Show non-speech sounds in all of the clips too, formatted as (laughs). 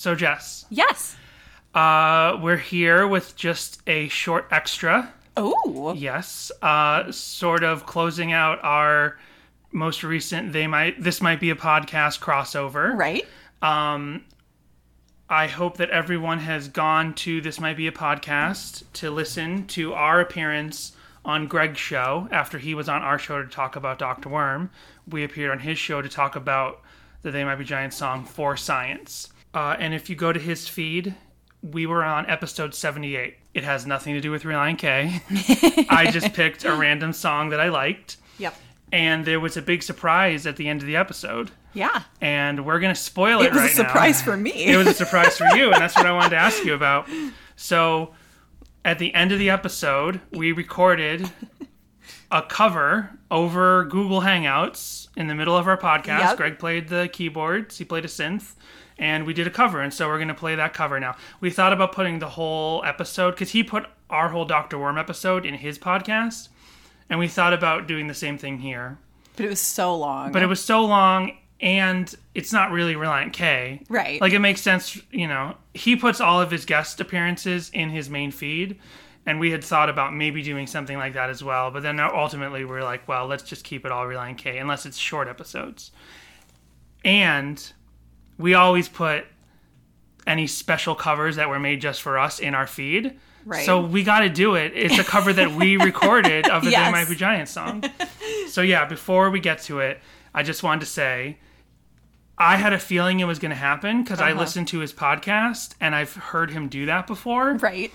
So, Jess, Yes. uh, we're here with just a short extra. Oh. Yes, uh, sort of closing out our most recent. They might. This might be a podcast crossover. Right. Um, I hope that everyone has gone to This Might Be a Podcast to listen to our appearance on Greg's show after he was on our show to talk about Dr. Worm. We appeared on his show to talk about the They Might Be Giant song for Science. Uh, and if you go to his feed, we were on episode 78. It has nothing to do with Relient K. (laughs) I just picked a random song that I liked, Yep. and there was a big surprise at the end of the episode. Yeah. And we're going to spoil it, It was right a surprise now for me. it was a surprise for you, and that's what I wanted to ask you about. (laughs) So, at the end of the episode, we recorded a cover over Google Hangouts in the middle of our podcast. Yep. Greg played the keyboards, he played a synth, and we did a cover. And so, we're going to play that cover now. We thought about putting the whole episode, because he put our whole Dr. Worm episode in his podcast, and we thought about doing the same thing here. but it was so long. But it was so long, and it's not really Relient K. Right. Like it makes sense, you know. He puts all of his guest appearances in his main feed, and we had thought about maybe doing something like that as well. But then ultimately, we're like, well, let's just keep it all Relient K, unless it's short episodes. And we always put any special covers that were made just for us in our feed. Right. So we got to do it. It's a cover that we (laughs) recorded of the They Yes. Might Be Giant song. (laughs) So yeah, before we get to it, I just wanted to say I had a feeling it was going to happen because I Uh-huh. listened to his podcast and I've heard him do that before. right.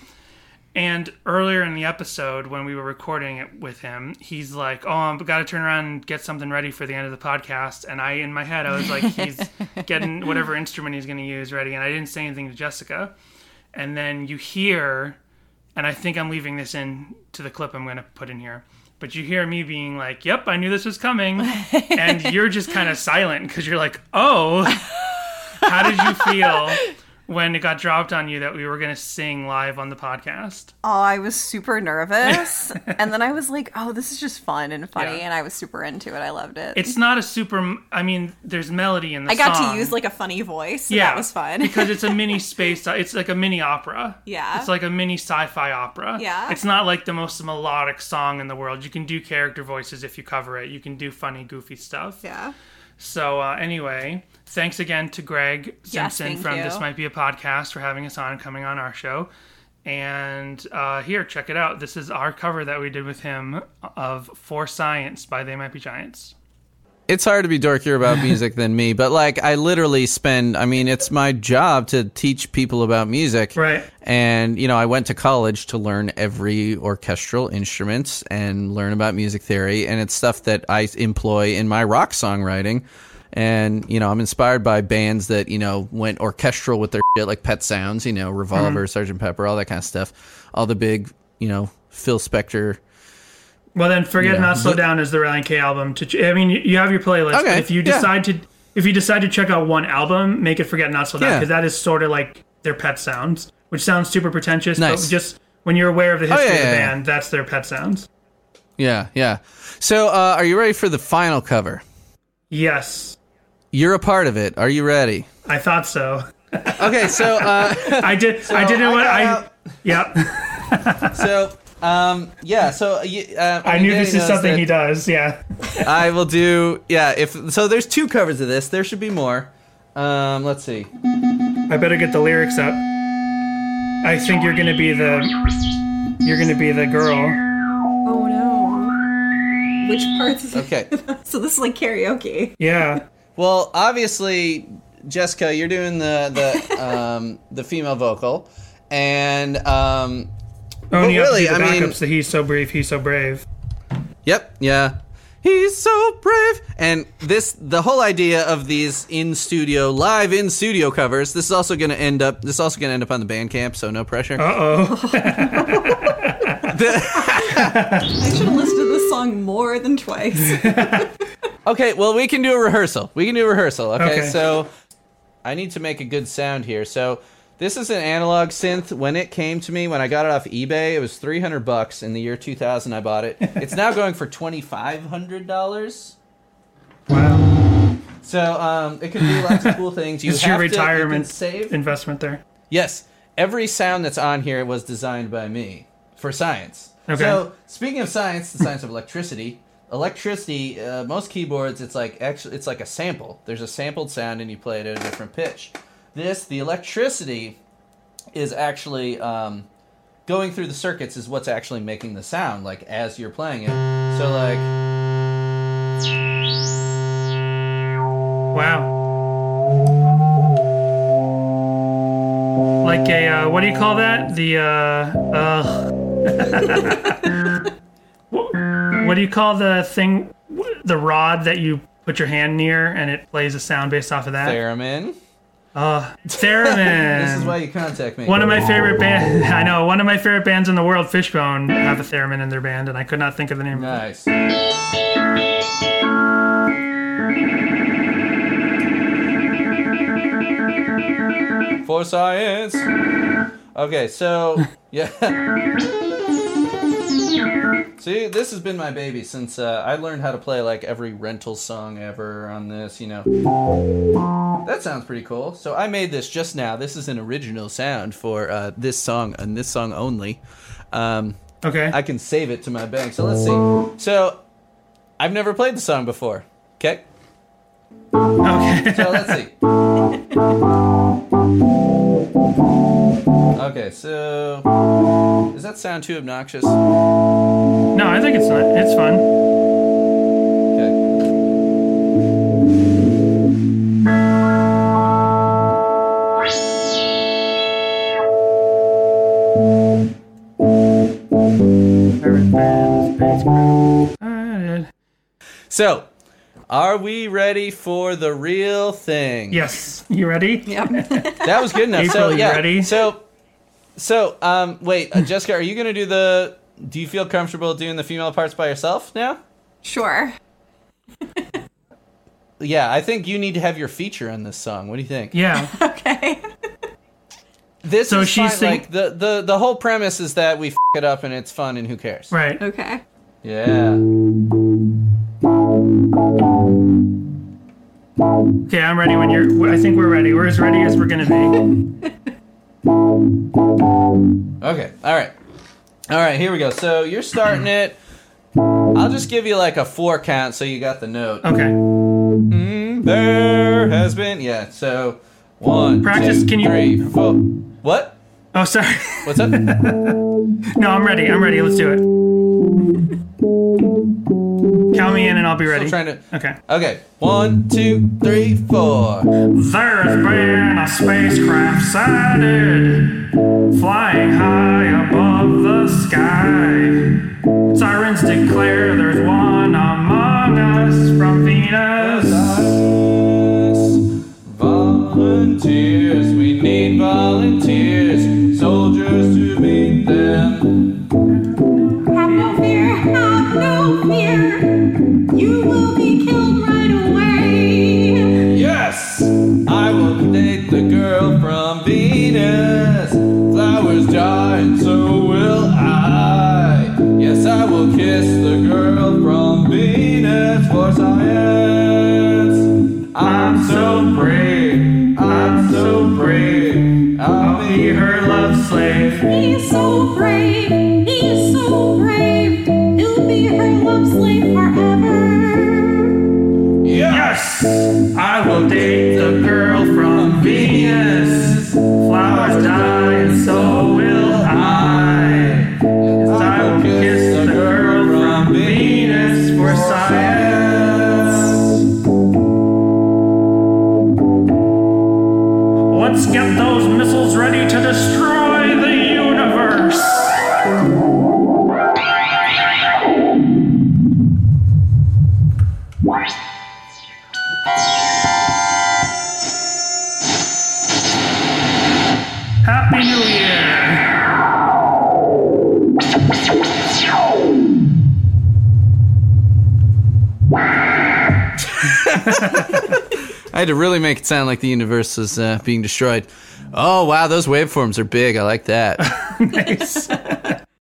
And earlier in the episode, when we were recording it with him, he's like, "Oh, I've got to turn around and get something ready for the end of the podcast." And I, in my head, I was like, "He's (laughs) getting whatever instrument he's going to use ready." And I didn't say anything to Jessica. And then you hear, and I think I'm leaving this in to the clip I'm going to put in here. But you hear me being like, "Yep, I knew this was coming," and you're just kind of silent because you're like, "Oh." How did you feel (laughs) when it got dropped on you that we were going to sing live on the podcast? Oh, I was super nervous. (laughs) and then I was like, oh, this is just fun and funny. Yeah. And I was super into it. I loved it. It's not a super. I mean, there's melody in the I got song. to use like a funny voice. Yeah, That was fun. because it's a mini (laughs) space. It's like a mini opera. Yeah. it's like a mini sci-fi opera. Yeah. it's not like the most melodic song in the world. You can do character voices if you cover it. You can do funny, goofy stuff. yeah. So uh, anyway, thanks again to Greg Simpson thank from you. This Might Be a Podcast for having us on and coming on our show. And uh, here, check it out. This is our cover that we did with him of For Science by They Might Be Giants. it's hard to be dorkier about music than me, but like I literally spend I mean, it's my job to teach people about music. Right. And you know, I went to college to learn every orchestral instruments and learn about music theory and it's stuff that I employ in my rock songwriting. And you know, I'm inspired by bands that, you know, went orchestral with their shit like Pet Sounds, you know, Revolver, Sergeant Pepper, all that kind of stuff. All the big, you know, Phil Spector Well, then forget Yeah. Not Slow Down is the Relient K album. To ch- I mean, you- have your playlist. Okay, if you yeah. decide to, if you decide to check out one album, make it Forget Not Slow Down Yeah. because that is sort of like their Pet Sounds, which sounds super pretentious. Nice. But just when you're aware of the history yeah, of the yeah, yeah. band, that's their Pet Sounds. Yeah, yeah. So, uh, are you ready for the final cover? Yes, You're a part of it. Are you ready? I thought so. Okay, so uh, (laughs) I did. I didn't I want. got I. out- Yep. (laughs) so um, yeah, so you, uh, I knew this is something he does. Yeah. (laughs) I will do. Yeah, if so, there's two covers of this. There should be more. Um, let's see. I better get the lyrics up. I think you're gonna be the. You're gonna be the girl. Oh no. Which parts is Okay. So this is like karaoke. Yeah. Well, obviously, Jessica, you're doing the the (laughs) um, the female vocal, and um, Oh, and you have to really, do the I mean- backups. The he's so brave. He's so brave. Yep, yeah. He's so brave. And this the whole idea of these in studio live in studio covers, this is also going to end up this is also going to end up on the Bandcamp, so no pressure. Uh oh. (laughs) (laughs) I should have listened to this song more than twice. Okay, well we can do a rehearsal. We can do a rehearsal. Okay, Okay. so I need to make a good sound here. So this is an analog synth. When it came to me, when I got it off eBay, it was three hundred bucks in the year two thousand. I bought it. It's now going for twenty five hundred dollars. Wow. So um, it can do lots of cool things. You It's have your to- you retirement save. investment there. Yes, every sound that's on here was designed by me for science. Okay. So speaking of science, the science of electricity. Electricity, uh, most keyboards, it's like actually, it's like a sample. There's a sampled sound, and you play it at a different pitch. This, the electricity, is actually um, going through the circuits. Is what's actually making the sound, like as you're playing it. So like, Wow. Like a uh, what do you call that? The uh, uh what, (laughs) what do you call the thing? The rod that you put your hand near and it plays a sound based off of that. theremin. Uh, theremin. (laughs) This is why you contact me. One of my favorite band. (laughs) I know one of my favorite bands in the world, Fishbone, have a theremin in their band, and I could not think of the name. of. Nice. For science. Okay, so (laughs) yeah. See, this has been my baby since uh, I learned how to play like every rental song ever on this. You know, that sounds pretty cool. So I made this just now. This is an original sound for uh, this song and this song only. Um, Okay. I can save it to my bank. So let's see. So I've never played the song before. Okay. okay. So let's see. (laughs) Okay, so does that sound too obnoxious? no, I think it's not. It's fun. Okay. So, are we ready for the real thing? Yes. You ready? Yep. (laughs) That was good enough. April, so you yeah. ready? So, so um, wait, uh, Jessica, are you gonna do the? Do you feel comfortable doing the female parts by yourself now? sure. (laughs) Yeah, I think you need to have your feature on this song. What do you think? Yeah. (laughs) (laughs) Okay. This So is she's fine. sing- like the, the the whole premise is that we f- it up and it's fun and who cares? Right. Okay. Yeah. Okay, I'm ready when you're. I think we're ready. We're as ready as we're gonna be. Okay. All right. All right. Here we go. So you're starting it. I'll just give you like a four count so you got the note. Okay. Mm, there has been yeah. So one, Practice, two, can you- three, four. What? Oh, sorry. What's up? (laughs) No, I'm ready. I'm ready. Let's do it. Count me in and I'll be ready. Still trying to. Okay. Okay. One, two, three, four. There's been a spacecraft sighted flying high above the sky. Sirens declare there's one among us from Venus. Will kiss the girl from Venus for science. I'm so brave, I'm so brave. I'll Be her love slave. He is so brave, he is so brave. He'll be her love slave forever. Yes, I will date the girl from Venus. Let's get those missiles ready to destroy the universe. (laughs) I had to really make it sound like the universe was uh, being destroyed. Oh wow, those waveforms are big. I like that. (laughs) Nice. (laughs)